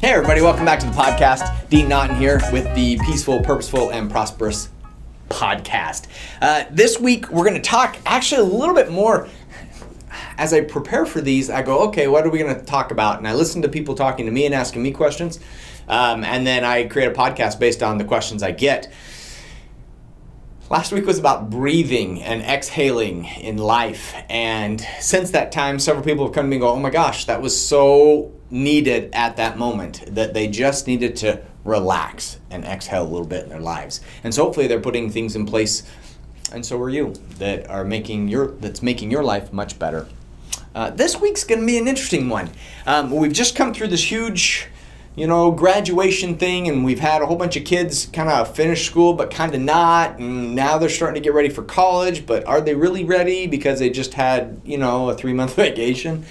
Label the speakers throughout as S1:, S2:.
S1: Hey, everybody, welcome back to the podcast. Dean Naughton here with the Peaceful, Purposeful, and Prosperous podcast. Uh, this week, we're going to talk actually a little bit more. As I prepare for these, I go, okay, what are we going to talk about? And I listen to people talking to me and asking me questions. Um, and then I create a podcast based on the questions I get. Last week was about breathing and exhaling in life. And since that time, several people have come to me and go, oh my gosh, that was so needed at that moment that they just needed to relax and exhale a little bit in their lives. And so hopefully they're putting things in place and so are you that are making your that's making your life much better. Uh, this week's going to be an interesting one. Um, we've just come through this huge, you know, graduation thing, and we've had a whole bunch of kids kind of finish school, but kind of not. And now they're starting to get ready for college, but are they really ready because they just had, you know, a three month vacation?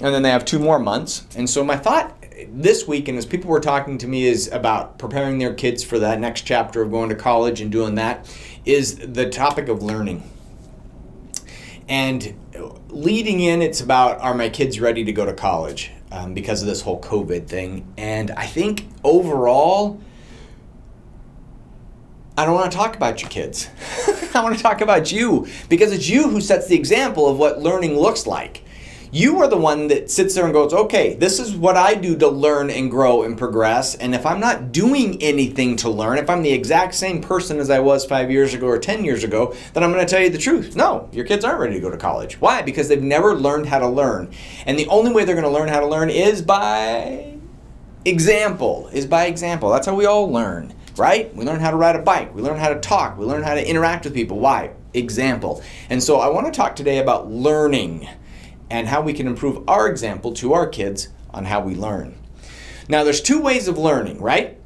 S1: and then they have two more months. And so my thought this week, and as people were talking to me, is about preparing their kids for that next chapter of going to college and doing that, is the topic of learning. And leading in, it's about are my kids ready to go to college um, because of this whole COVID thing. And I think overall, I don't want to talk about your kids. I want to talk about you because it's you who sets the example of what learning looks like. You are the one that sits there and goes, okay, this is what I do to learn and grow and progress. And if I'm not doing anything to learn, if I'm the exact same person as I was five years ago or 10 years ago, then I'm going to tell you the truth. No, your kids aren't ready to go to college. Why? Because they've never learned how to learn. And the only way they're going to learn how to learn is by example, is by example. That's how we all learn, right? We learn how to ride a bike, we learn how to talk, we learn how to interact with people. Why? Example. And so I want to talk today about learning and how we can improve our example to our kids on how we learn. Now, there's two ways of learning, right?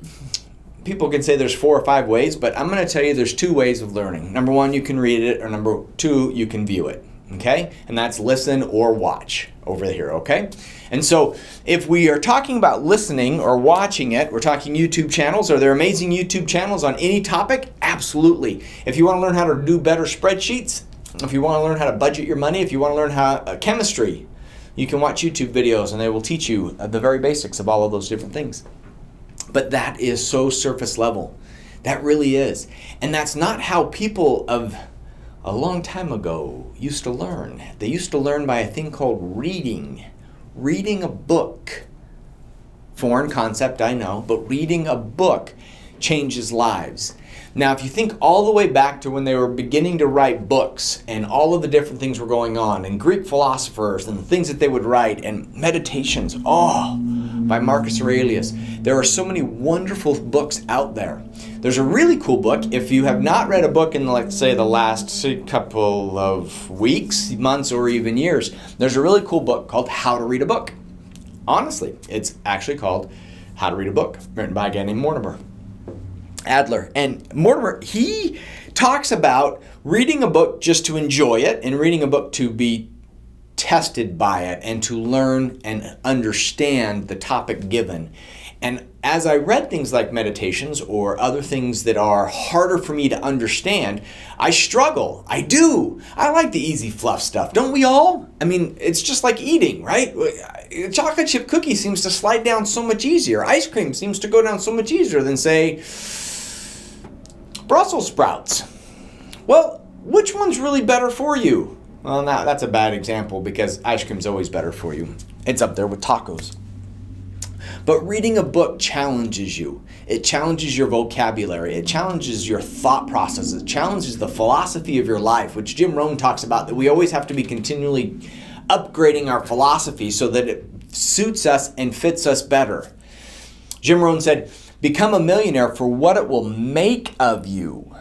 S1: People can say there's four or five ways, but I'm going to tell you there's two ways of learning. Number one, you can read it, or number two, you can view it. Okay? And that's listen or watch over here, okay? And so, if we are talking about listening or watching it, we're talking YouTube channels. Are there amazing YouTube channels on any topic? Absolutely. If you want to learn how to do better spreadsheets, if you want to learn how to budget your money, if you want to learn how uh, chemistry, you can watch YouTube videos and they will teach you uh, the very basics of all of those different things. But that is so surface level. That really is. And that's not how people of a long time ago used to learn. They used to learn by a thing called reading. Reading a book. Foreign concept, I know, but reading a book changes lives. Now, if you think all the way back to when they were beginning to write books and all of the different things were going on, and Greek philosophers and the things that they would write, and meditations, oh, by Marcus Aurelius. There are so many wonderful books out there. There's a really cool book. If you have not read a book in, let's say, the last couple of weeks, months, or even years, there's a really cool book called How to Read a Book. Honestly, it's actually called How to Read a Book, written by a guy named Mortimer. Adler. And Mortimer, he talks about reading a book just to enjoy it and reading a book to be tested by it and to learn and understand the topic given. And as I read things like meditations or other things that are harder for me to understand, I struggle. I do. I like the easy fluff stuff. Don't we all? I mean, it's just like eating, right? Chocolate chip cookie seems to slide down so much easier. Ice cream seems to go down so much easier than, say, Brussels sprouts. Well, which one's really better for you? Well, now that's a bad example because ice cream's always better for you. It's up there with tacos. But reading a book challenges you. It challenges your vocabulary. It challenges your thought process. It challenges the philosophy of your life, which Jim Rohn talks about that we always have to be continually upgrading our philosophy so that it suits us and fits us better. Jim Rohn said, Become a millionaire for what it will make of you.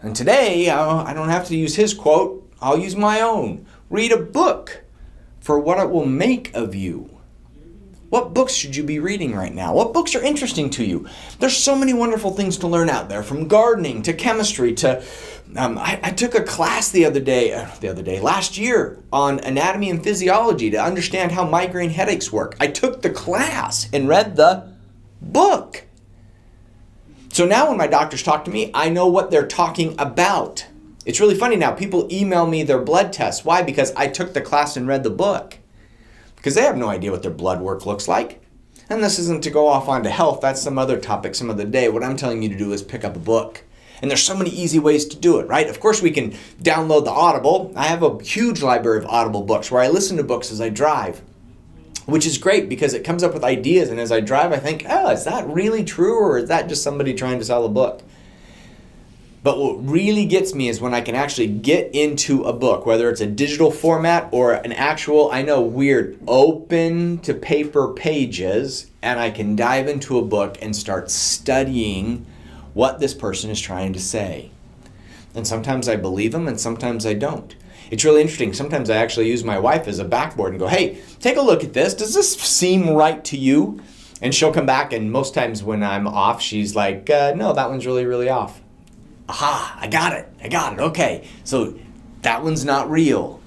S1: And today, I don't have to use his quote, I'll use my own. Read a book for what it will make of you. What books should you be reading right now? What books are interesting to you? There's so many wonderful things to learn out there, from gardening to chemistry to. Um, I, I, took a class the other day, uh, the other day, last year, on anatomy and physiology to understand how migraine headaches work. I took the class and read the book. So now when my doctors talk to me, I know what they're talking about. It's really funny now. People email me their blood tests. Why? Because I took the class and read the book. because they have no idea what their blood work looks like. And this isn't to go off onto health, that's some other topic some other day. What I'm telling you to do is pick up a book. And there's so many easy ways to do it, right? Of course, we can download the Audible. I have a huge library of Audible books where I listen to books as I drive, which is great because it comes up with ideas. And as I drive, I think, oh, is that really true or is that just somebody trying to sell a book? But what really gets me is when I can actually get into a book, whether it's a digital format or an actual, I know, weird, open to paper pages, and I can dive into a book and start studying what this person is trying to say. And sometimes I believe them and sometimes I don't. It's really interesting. Sometimes I actually use my wife as a backboard and go, hey, take a look at this. Does this seem right to you? And she'll come back, and most times when I'm off, she's like, uh, no, that one's really, really off aha, I got it, I got it, okay. So that one's not real.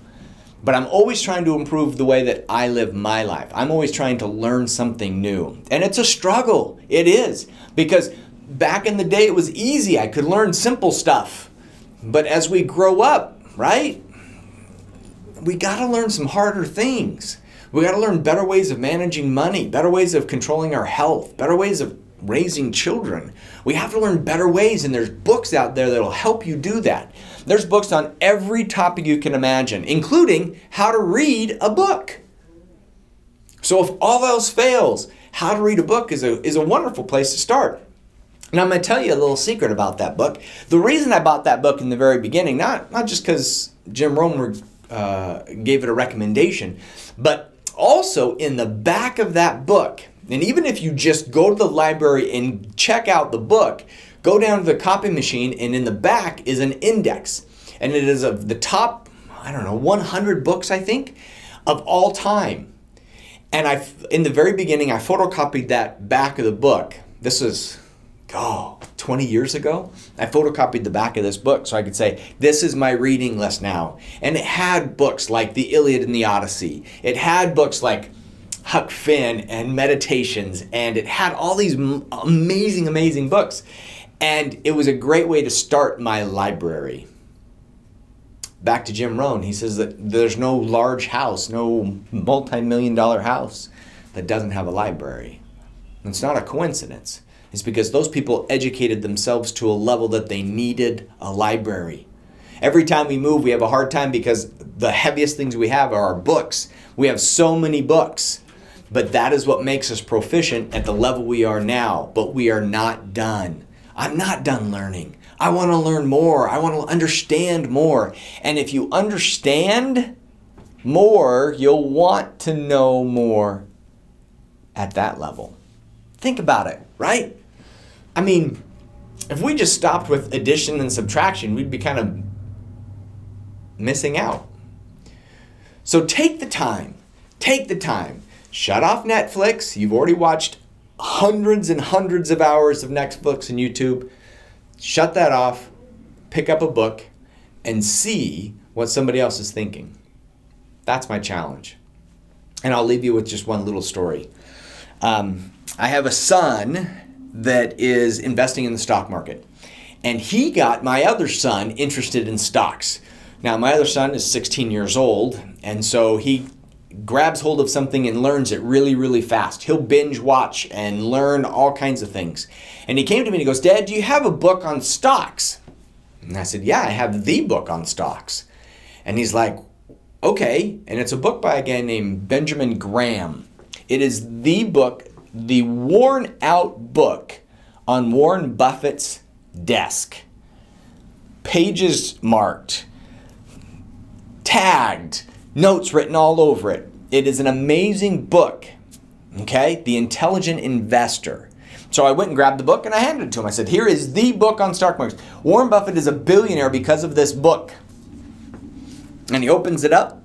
S1: But I'm always trying to improve the way that I live my life. I'm always trying to learn something new. And it's a struggle. It is. Because back in the day, it was easy. I could learn simple stuff. But as we grow up, right? We got to learn some harder things. We got to learn better ways of managing money, better ways of controlling our health, better ways of raising children. We have to learn better ways, and there's books out there that'll help you do that. There's books on every topic you can imagine, including how to read a book. So if all else fails, how to read a book is a, is a wonderful place to start. And I'm going to tell you a little secret about that book. The reason I bought that book in the very beginning, not, not just because Jim Rohn uh, gave it a recommendation, but also in the back of that book, and even if you just go to the library and check out the book, go down to the copy machine, and in the back is an index. And it is of the top, I don't know, 100 books, I think, of all time. And I, in the very beginning, I photocopied that back of the book. This is, oh, 20 years ago. I photocopied the back of this book so I could say, this is my reading list now. And it had books like the Iliad and the Odyssey. It had books like Huck Finn and Meditations, and it had all these amazing, amazing books. And it was a great way to start my library. Back to Jim Rohn, he says that there's no large house, no multi million dollar house that doesn't have a library. It's not a coincidence. It's because those people educated themselves to a level that they needed a library. Every time we move, we have a hard time because the heaviest things we have are our books. We have so many books but that is what makes us proficient at the level we are now. But we are not done. I'm not done learning. I want to learn more. I want to understand more. And if you understand more, you'll want to know more at that level. Think about it, right? I mean, if we just stopped with addition and subtraction, we'd be kind of missing out. So take the time. Take the time shut off Netflix. You've already watched hundreds and hundreds of hours of Netflix and YouTube. Shut that off, pick up a book, and see what somebody else is thinking. That's my challenge. And I'll leave you with just one little story. Um, I have a son that is investing in the stock market, and he got my other son interested in stocks. Now, my other son is 16 years old, and so he grabs hold of something and learns it really, really fast. He'll binge watch and learn all kinds of things. And he came to me and he goes, Dad, do you have a book on stocks? And I said, Yeah, I have the book on stocks. And he's like, Okay. And it's a book by a guy named Benjamin Graham. It is the book, the worn out book on Warren Buffett's desk. Pages marked, tagged notes written all over it. It is an amazing book, okay? The Intelligent Investor. So I went and grabbed the book and I handed it to him. I said, Here is the book on stock markets. Warren Buffett is a billionaire because of this book. And he opens it up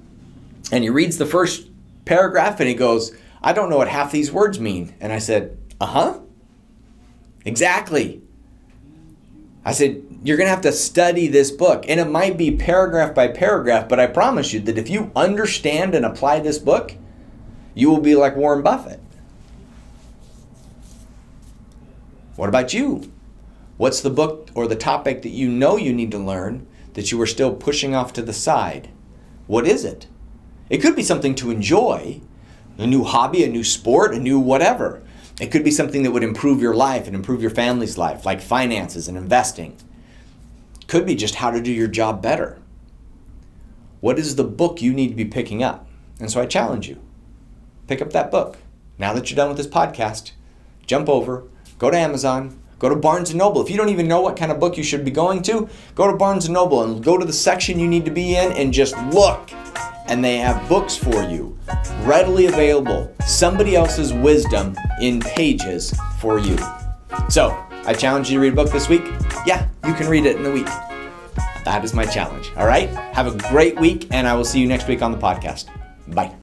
S1: and he reads the first paragraph and he goes, I don't know what half these words mean. And I said, Uh huh. Exactly. I said, you're going to have to study this book. And it might be paragraph by paragraph, but I promise you that if you understand and apply this book, you will be like Warren Buffett. What about you? What's the book or the topic that you know you need to learn that you are still pushing off to the side? What is it? It could be something to enjoy, a new hobby, a new sport, a new whatever. It could be something that would improve your life and improve your family's life, like finances and investing. Could be just how to do your job better. What is the book you need to be picking up? And so I challenge you pick up that book. Now that you're done with this podcast, jump over, go to Amazon, go to Barnes & Noble. If you don't even know what kind of book you should be going to, go to Barnes & Noble and go to the section you need to be in and just look. And they have books for you, readily available. Somebody else's wisdom in pages for you. So, I challenge you to read a book this week. Yeah, you can read it in the week. That is my challenge. All right? Have a great week, and I will see you next week on the podcast. Bye.